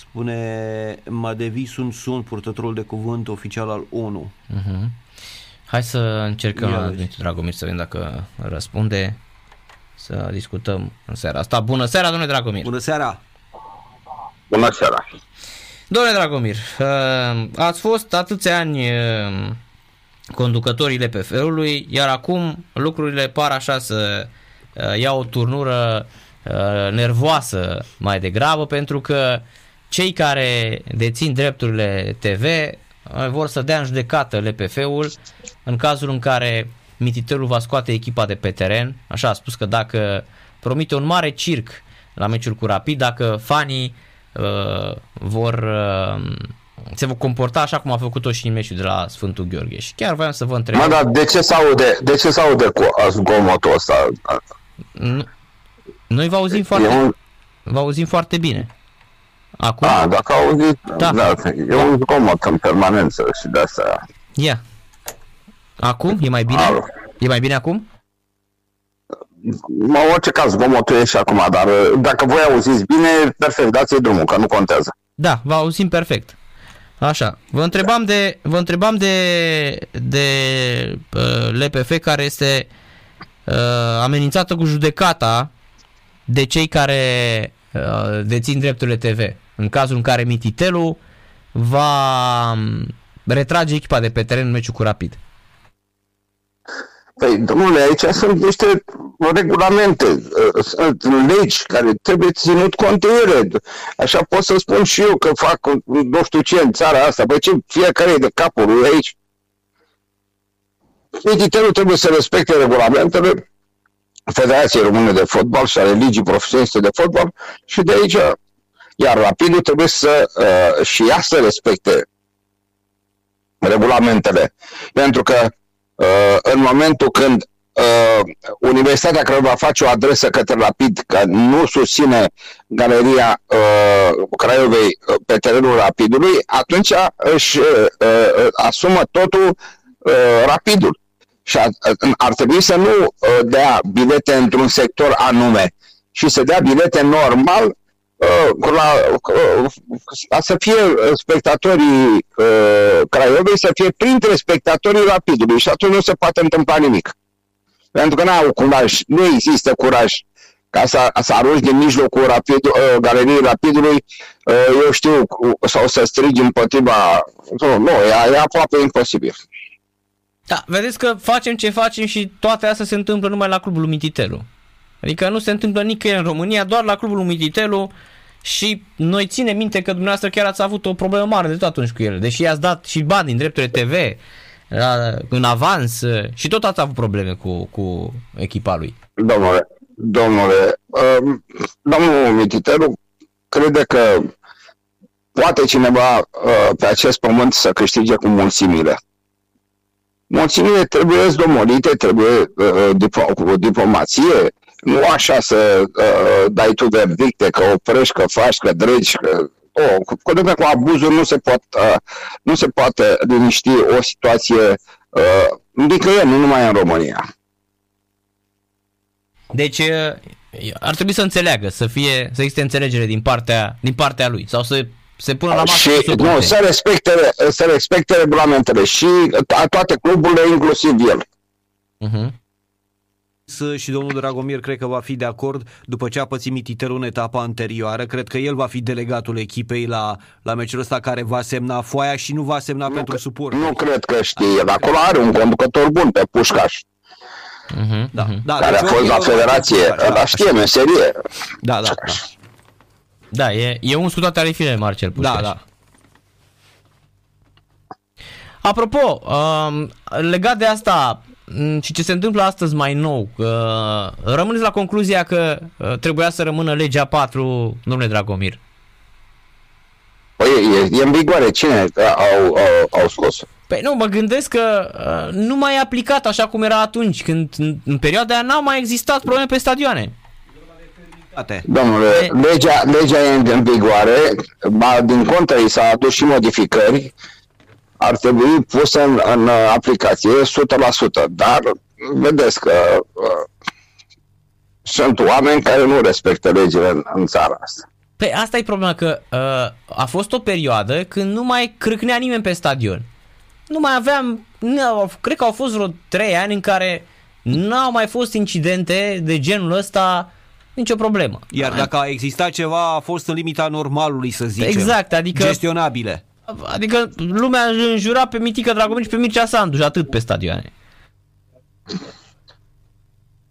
Spune Madevi Sun Sun, purtătorul de cuvânt oficial al ONU. Uh-huh. Hai să încercăm, Dumitru Dragomir, să vedem dacă răspunde. Să discutăm în seara asta. Bună seara, domnule Dragomir! Bună seara! Bună seara! Domnule Dragomir, uh, ați fost atâția ani uh, conducătorii LPF-ului, iar acum lucrurile par așa să uh, ia o turnură nervoasă mai degrabă, pentru că cei care dețin drepturile TV vor să dea în judecată LPF-ul în cazul în care mititelul va scoate echipa de pe teren. Așa a spus că dacă promite un mare circ la meciul cu Rapid, dacă fanii uh, vor uh, se vor comporta așa cum a făcut-o și în meciul de la Sfântul Gheorghe. Și chiar voiam să vă întreb. Mă, dar de ce se aude, de ce se aude cu zgomotul ăsta? noi vă auzim foarte, un... vă auzim foarte bine. Acum? A, dacă auzit, da. da e un zgomot în permanență și de asta. Ia. Acum? E mai bine? Alo. E mai bine acum? Mă, orice caz, zgomotul e și acum, dar uh, dacă voi auziți bine, perfect, dați-i drumul, că nu contează. Da, vă auzim perfect. Așa, vă întrebam de, vă întrebam de, de uh, LPF care este uh, amenințată cu judecata de cei care uh, dețin drepturile TV. În cazul în care Mititelu va um, retrage echipa de pe teren în meciul cu Rapid. Păi, domnule, aici sunt niște regulamente, uh, sunt legi care trebuie ținut cont de ele. Așa pot să spun și eu că fac nu știu ce în țara asta. Păi ce fiecare e de capul lui aici. Editerul trebuie să respecte regulamentele Federației Române de Fotbal și ale Ligii Profesioniste de Fotbal și de aici, iar Rapidul trebuie să uh, și ea să respecte regulamentele. Pentru că Uh, în momentul când uh, Universitatea care va face o adresă către Rapid că nu susține galeria uh, Craiovei uh, pe terenul Rapidului, atunci își uh, uh, asumă totul uh, Rapidul. Și ar, ar trebui să nu uh, dea bilete într-un sector anume și să dea bilete normal uh, la, uh, să fie spectatorii uh, Craiovei, să fie printre spectatorii Rapidului și atunci nu se poate întâmpla nimic. Pentru că n-au curaj, nu există curaj ca să, să arunci din mijlocul rapid, uh, galeriei Rapidului, uh, eu știu, sau să strigi împotriva... Nu, nu e, e aproape imposibil. Da, vedeți că facem ce facem și toate astea se întâmplă numai la clubul Mititelu. Adică nu se întâmplă nicăieri în România, doar la clubul Mititelu și noi ținem minte că dumneavoastră chiar ați avut o problemă mare de tot atunci cu el, deși i-ați dat și bani din drepturile TV la, în avans și tot ați avut probleme cu, cu echipa lui. Domnule, domnule, um, domnul Mititelu crede că poate cineva uh, pe acest pământ să câștige cu mulțimile. Mulțimile trebuie domolite, trebuie uh, diplo- cu diplomație, nu așa să uh, dai tu verdicte că oprești, că faci, că dregi, că Oh, cu, cu, cu abuzul nu se, pot, uh, nu se poate liniști o situație uh, nicăieri, nu numai în România. Deci uh, ar trebui să înțeleagă, să fie, să existe înțelegere din partea, din partea lui sau să se pună la masă și, nu, să respecte, să respecte regulamentele și toate cluburile, inclusiv el. Uh-huh și domnul Dragomir cred că va fi de acord după ce a pățit mititerul în etapa anterioară. Cred că el va fi delegatul echipei la, la meciul ăsta care va semna foaia și nu va semna nu pentru suport. Nu cred că știe. El acolo are un conducător bun pe Pușcaș. Uh-huh, da, uh-huh. Da, care deci a fost la federație, dar știe meserie. Da, da, da. Da, e, e un cu toate arifile, Marcel Pușcaș. Da, da. Apropo, um, legat de asta, Mm, și ce se întâmplă astăzi mai nou, uh, rămâneți la concluzia că uh, trebuia să rămână legea 4, domnule Dragomir? Păi e, e în vigoare, cine au, au, au scos Păi nu, mă gândesc că uh, nu mai e aplicat așa cum era atunci, când în, în perioada aia n-au mai existat probleme pe stadioane. Domnule, legea, legea e în vigoare, ba, din contră i s-a adus și modificări, ar trebui pusă în, în aplicație 100%, dar vedeți că uh, sunt oameni care nu respectă legile în, în țara asta. Păi asta e problema, că uh, a fost o perioadă când nu mai crâcnea nimeni pe stadion. Nu mai aveam, nu, cred că au fost vreo 3 ani în care n-au mai fost incidente de genul ăsta nicio problemă. Iar dacă a existat ceva, a fost în limita normalului, să zicem. Exact, adică... Gestionabile. Adică lumea înjura pe Mitică Dragomir și pe Mircea Sanduș și atât pe stadioane.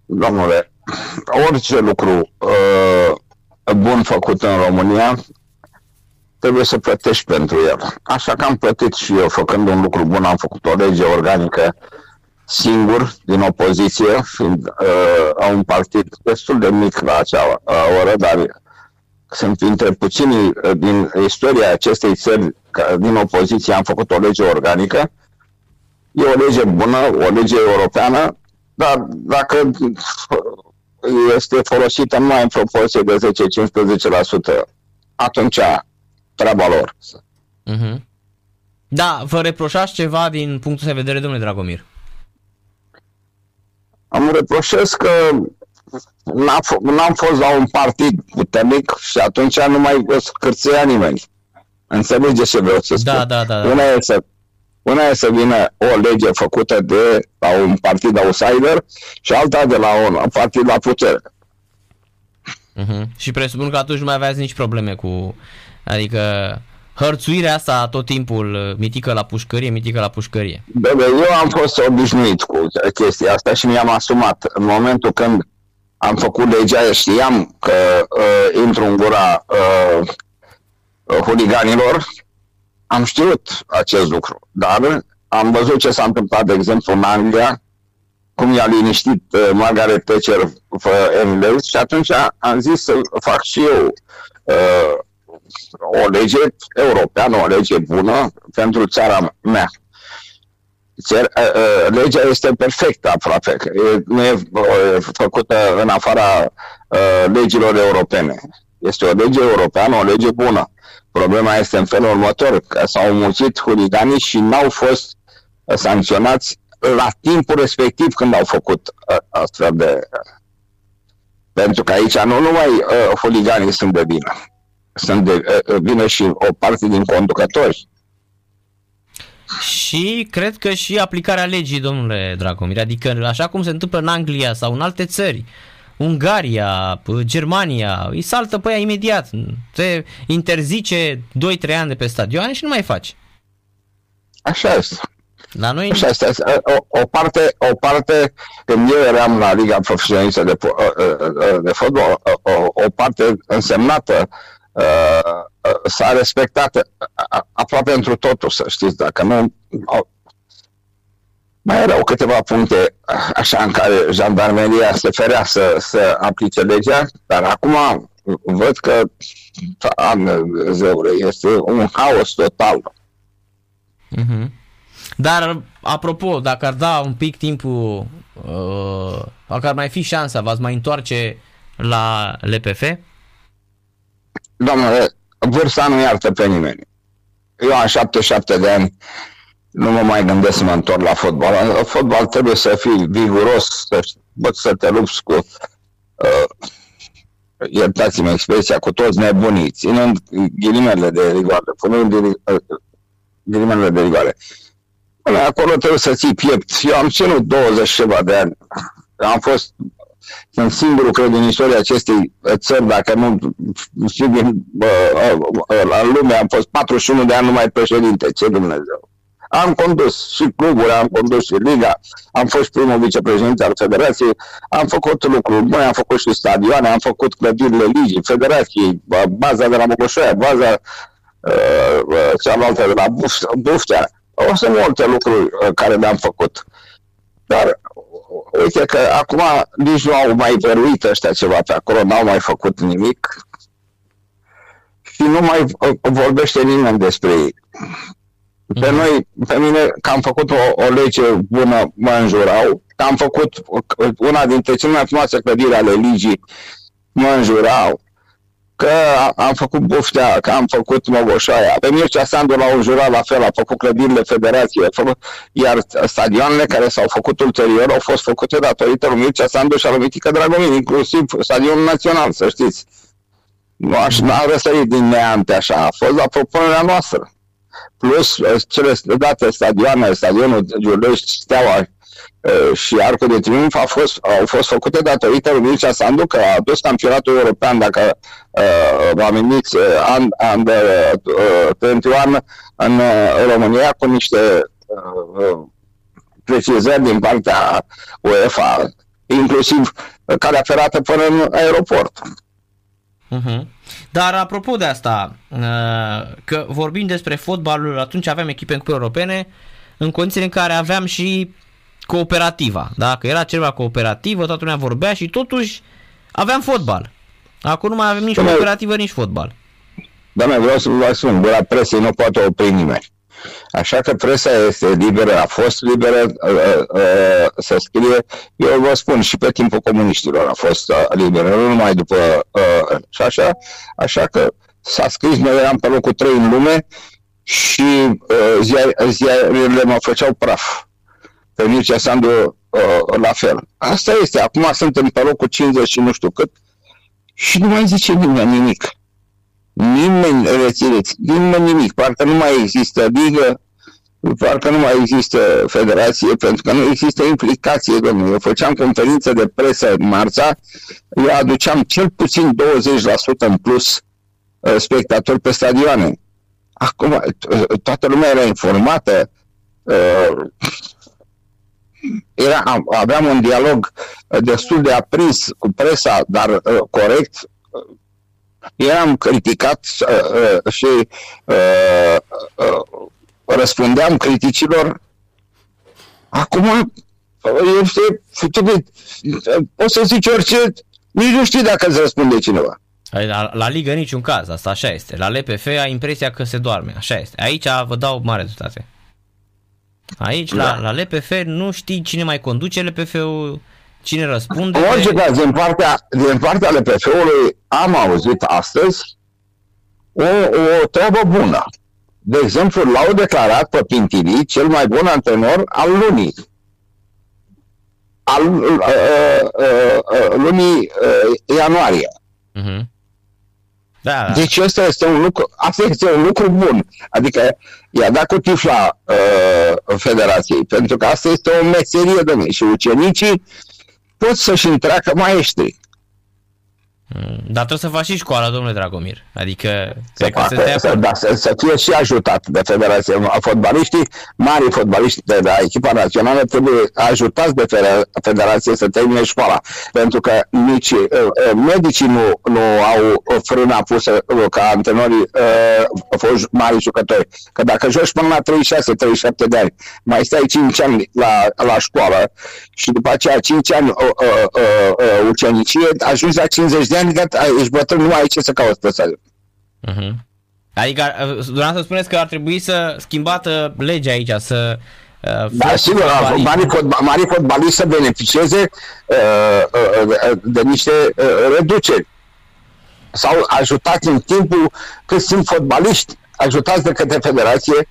Domnule, orice lucru uh, bun făcut în România trebuie să plătești pentru el. Așa că am plătit și eu, făcând un lucru bun, am făcut o lege organică singur, din opoziție, fiind uh, un partid destul de mic la acea uh, oră, dar sunt printre puținii uh, din istoria acestei țări că din opoziție am făcut o lege organică. E o lege bună, o lege europeană, dar dacă este folosită numai în proporție de 10-15%, atunci treaba lor. Uh-huh. Da, vă reproșați ceva din punctul de vedere, domnule Dragomir? Am reproșez că n-am fost la un partid puternic și atunci nu mai scârțea nimeni. Înțelege ce vreau să spun. Da, da, da. da. Una, e să, una e să vină o lege făcută de la un partid outsider și alta de la un partid la putere. Uh-huh. Și presupun că atunci nu mai aveați nici probleme cu... Adică hărțuirea asta tot timpul, mitică la pușcărie, mitică la pușcărie. Bebe, eu am fost obișnuit cu chestia asta și mi-am asumat. În momentul când am făcut legea, știam că uh, intru în gura uh, huliganilor, am știut acest lucru, dar am văzut ce s-a întâmplat, de exemplu, în Anglia, cum i-a liniștit uh, Margaret Thatcher în Lewis și atunci am zis să fac și eu uh, o lege europeană, o lege bună pentru țara mea. Uh, uh, legea este perfectă aproape, nu e făcută în afara uh, legilor europene. Este o lege europeană, o lege bună. Problema este în felul următor, că s-au mulțit huliganii și n-au fost sancționați la timpul respectiv când au făcut astfel de... Pentru că aici nu numai uh, huliganii sunt de vină, sunt de uh, vină și o parte din conducători. Și cred că și aplicarea legii, domnule Dragomir, adică așa cum se întâmplă în Anglia sau în alte țări, Ungaria, Germania, îi saltă pe ea imediat. Te interzice 2-3 ani de pe stadioane și nu mai faci. Așa este. La noi... Așa este. O, o, parte, o parte, când eu eram la Liga Profesionistă de, de Fotbal, o, o parte însemnată s-a respectat aproape pentru totul, să știți, dacă nu mai erau câteva puncte așa în care jandarmeria se ferea să, să aplice legea, dar acum văd că zeure, este un haos total. Mm-hmm. Dar, apropo, dacă ar da un pic timpul, uh, dacă ar mai fi șansa, v-ați mai întoarce la LPF? Domnule, vârsta nu iartă pe nimeni. Eu am 77 de ani, nu mă mai gândesc să mă întorc la fotbal. La fotbal trebuie să fii viguros, să, bă, să te lupți cu, uh, iertați-mi expresia, cu toți nebuniți, ținând ghilimele de rigoare, punând uh, ghilimele de rigoare. Până acolo trebuie să ții piept. Eu am ținut 20 ceva de ani. Am fost sunt singurul, cred, în istoria acestei țări, dacă nu știu din la lume, am fost 41 de ani numai președinte, ce Dumnezeu. Am condus și cluburi, am condus și Liga, am fost primul vicepreședinte al Federației, am făcut lucruri noi, am făcut și stadioane, am făcut clădirile Ligii, Federației, baza de la Mocoșoia, baza uh, cealaltă de la Buftea. O sunt multe lucruri uh, care le-am făcut. Dar uite că acum nici nu au mai văruit ăștia ceva pe acolo, n-au mai făcut nimic și nu mai vorbește nimeni despre ei. Pe mhm. noi, pe mine, că am făcut o, o lege bună, mă înjurau, că am făcut una dintre cele mai frumoase clădiri ale ligii, mă înjurau, că am făcut Buftea, că am făcut Mogoșoaia. Pe Mircea Sandu l-au jurat la fel, a făcut clădirile federației, făcut, iar stadioanele care s-au făcut ulterior au fost făcute datorită lui Mircea Sandu și a lui Mitică Dragomir, inclusiv stadionul național, să știți. Nu aș, n-a răsărit din neante așa, a fost la propunerea noastră. Plus uh, cele date stadioane, stadionul Giurlești, Steaua uh, și Arcul de Triunf a fost, au fost făcute datorită lui Mircea Sandu, că a dus campionatul european, dacă uh, vă amintiți, uh, under uh, 21 în uh, România cu niște uh, precizări din partea UEFA, inclusiv calea ferată până în aeroport. Uh-huh. Dar apropo de asta, uh, că vorbim despre fotbalul, atunci aveam echipe în cupe europene, în condițiile în care aveam și cooperativa. Dacă era ceva cooperativă, toată lumea vorbea și totuși aveam fotbal. Acum nu mai avem nici cooperativă, nici fotbal. Doamne, vreau să vă spun, la presei nu poate opri nimeni. Așa că presa este liberă, a fost liberă uh, uh, uh, să scrie, eu vă spun, și pe timpul comuniștilor a fost uh, liberă, nu numai după uh, și așa, așa că s-a scris, noi eram pe locul 3 în lume și uh, ziar, ziarele mă făceau praf. Pe Mircea Sandu uh, la fel. Asta este, acum suntem pe locul 50 și nu știu cât și nu mai zice nimeni nimic. Nimeni, rețineți, nimeni nimic, parcă nu mai există ligă, parcă nu mai există federație, pentru că nu există implicație, domnule. Eu făceam conferință de presă în marța, eu aduceam cel puțin 20% în plus uh, spectatori pe stadioane. Acum, uh, toată lumea era informată, uh, era, aveam un dialog destul de aprins cu presa, dar corect, eram criticat uh, uh, și uh, uh, răspundeam criticilor. Acum este futubit. Poți să zici orice, nici nu știi dacă îți răspunde cineva. La, la Liga niciun caz, asta așa este. La LPF ai impresia că se doarme, așa este. Aici vă dau mare rezultate. Aici, da. la, la LPF, nu știi cine mai conduce LPF-ul, Cine răspunde? În orice caz, din partea, din partea LPF-ului am auzit astăzi o, o treabă bună. De exemplu, l-au declarat pe Pintili cel mai bun antrenor al lumii. Al uh, uh, uh, lumii uh, ianuarie. Uh-huh. Da, da. Deci asta este un lucru, asta este un lucru bun. Adică i-a dat cu tifla uh, federației, pentru că asta este o meserie de mine și ucenicii pot să-și întreacă maestri. Mm, dar trebuie să faci și școala, domnule Dragomir. Adică, să, facă, să, să, da, să, să fie și ajutat de Federație. Fotbaliștii, mari fotbaliști de la echipa națională trebuie ajutați de Federație să termine școala. Pentru că nici uh, uh, medicii nu, nu au frâna pusă uh, ca antrenorii uh, fost mari jucători. Că dacă joci până la 36-37 de ani, mai stai 5 ani la, la școală și după aceea 5 ani uh, uh, uh, uh, ucenicie, ajungi la 50 de ani, gata, ești bătrân, nu ai ce să cauți pe stadion. Uh-huh. Adică, uh, dumneavoastră spuneți că ar trebui să schimbată legea aici, să Uh, da, sigur, marii, fotbal, marii fotbaliști să beneficieze uh, uh, de niște uh, reduceri. Sau ajutați în timpul cât sunt fotbaliști, ajutați de către federație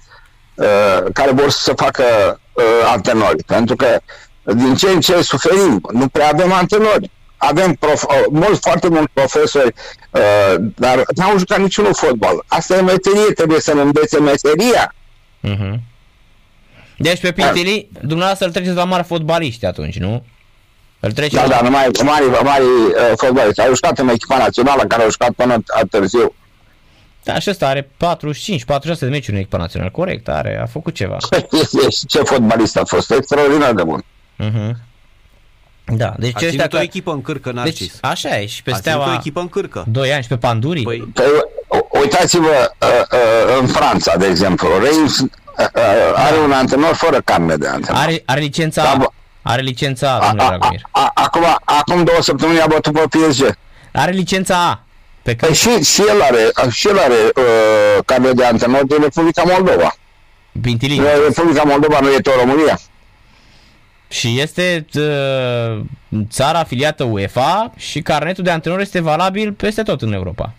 uh, care vor să facă uh, antrenori. Pentru că din ce în ce suferim, nu prea avem antrenori avem prof, uh, mulți, foarte mulți profesori, uh, dar n-au jucat niciunul fotbal. Asta e meserie, trebuie să ne învețe meseria. Uh-huh. Deci pe Pintili, da. dumneavoastră îl treceți la mari fotbaliști atunci, nu? Îl trece da, la... da, numai mari, mari uh, fotbaliști. Au jucat în echipa națională, care au jucat până târziu. Da, și ăsta are 45, 46 de meciuri în echipa națională, corect, are, a făcut ceva. Ce fotbalist a fost, extraordinar de bun. Uh-huh. Da, deci a ăștia o echipă în cârcă, Narcis. Deci, așa e, și pe Steaua... o echipă în cârcă. 2 ani și pe Pandurii. Păi... păi uitați-vă uh, uh, în Franța, de exemplu, Reims uh, uh, are un antrenor fără carne de antrenor. Are, are licența da, Are licența A, domnule Dragomir. Acum, acum două săptămâni a bătut pe PSG. Are licența A. Pe care... păi și, și el are, și el are uh, carne de antrenor din Republica Moldova. Bintili. Republica Moldova nu e tot România. Și este uh, țara afiliată UEFA și carnetul de antrenor este valabil peste tot în Europa.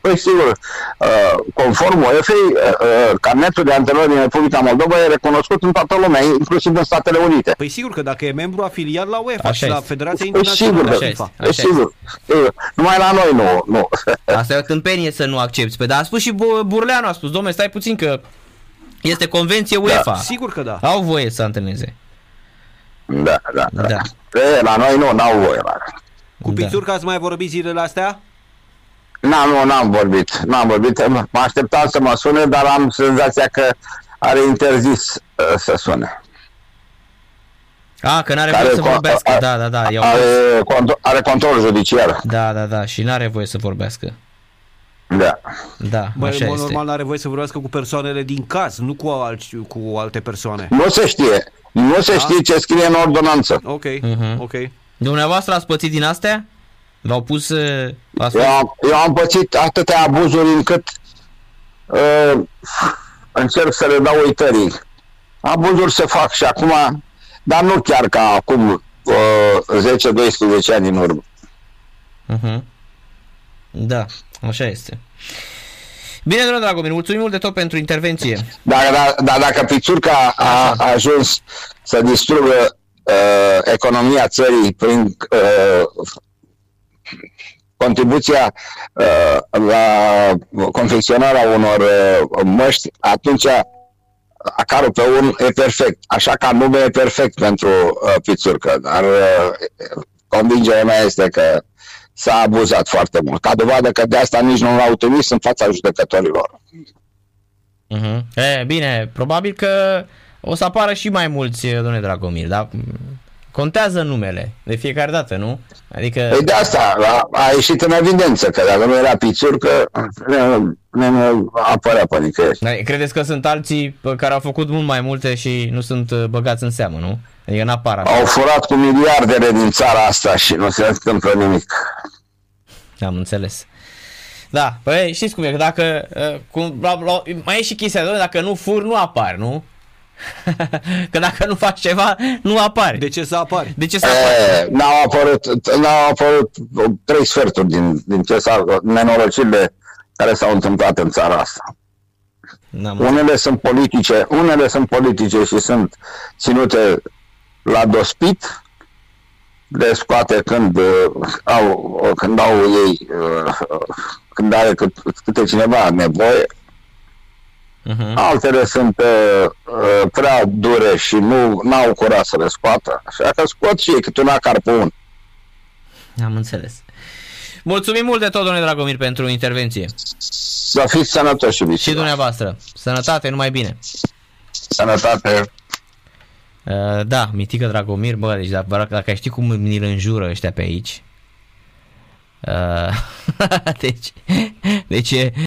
Păi sigur, uh, conform UEFA, uh, carnetul de antrenor din Republica Moldova e recunoscut în toată lumea, inclusiv în Statele Unite. Păi sigur că dacă e membru afiliat la UEFA Așa și la este. Federația Păi sigur, Internațională că- Așa FIFA. este. e sigur, sigur. Numai la noi nu. nu. Asta e o tâmpenie să nu accepti. Pe dar a spus și Bu- Burleanu, a spus, domnule, stai puțin că este convenție UEFA. Sigur că da. Au voie să antreneze. Da, da, da. Da. E, la noi nu, n-au voie. La... Cu Da. Pițurca ați mai vorbit zilele astea? N-am, nu, n-am vorbit, n-am vorbit. Mă așteptam să mă sune, dar am senzația că are interzis uh, să sune. A, că n-are Care voie să co- vorbească. a- Da, da, da. i-au Are, pus. cont- are control judiciar. Da, da, da. Și n-are voie să vorbească. Da. Da, Bă, așa în mod este. normal n-are voie să vorbească cu persoanele din caz, nu cu, alți, cu alte persoane. Nu se știe. Nu se Da? știe ce scrie în ordonanță. Ok, Mhm. ok. Dumneavoastră ați pățit din astea? V-au pus... uh, ați Eu fost- am, eu am pățit atâtea abuzuri încât uh, încerc să le dau uitării. Abuzuri se fac și acum, dar nu chiar ca acum uh, 10-12 ani în urmă. Mhm. Da, așa este. Bine, domnule Dragomir, mulțumim mult de tot pentru intervenție. Dar, dar, dar dacă Pițurca a, a ajuns să distrugă uh, economia țării prin uh, contribuția uh, la confecționarea unor uh, măști, atunci acarul pe un e perfect. Așa ca nume e perfect pentru uh, Pițurcă, dar uh, convingerea mea este că s-a abuzat foarte mult. Ca dovadă că de asta nici nu l-au trimis în fața judecătorilor. Mhm. E, bine, probabil că o să apară și mai mulți, domnule Dragomir, dar mm, contează numele de fiecare dată, nu? Adică... Păi de asta a, a ieșit în evidență că dacă nu era pițurcă, nu, nu, nu apărea pe nicăieri. Da, Credeți că sunt alții pe care au făcut mult mai multe și nu sunt uh, băgați în seamă, nu? Adică n-apar așa. Au furat cu miliardele din țara asta și nu se întâmplă nimic. Am înțeles. Da, păi știți cum e, că dacă, uh, cum, la, la, mai e și chestia, domnule, dacă nu fur, nu apar, nu? că dacă nu faci ceva, nu apari. De ce să apari? De ce să apari? E, n-au apărut, n-au apărut trei sferturi din, din ce s-a, nenorocirile care s-au întâmplat în țara asta. N-am Unele sunt politice, unele sunt politice și sunt ținute la dospit, le scoate când uh, au, când au ei, uh, când are cât, câte cineva nevoie. uh-huh. Altele sunt uh, uh, prea dure și nu au curaj să le scoată. Așa că scot și ei câte un acar pe un. Am înțeles. Mulțumim mult de tot, domnule Dragomir, pentru intervenție. Să fiți sănătoși, Și iubiți. dumneavoastră. Sănătate, numai bine. Sănătate. Uh, da, Mitică Dragomir, bă, deci dacă, dacă ai ști cum ni-l înjură ăștia pe aici. Uh, deci, deci e,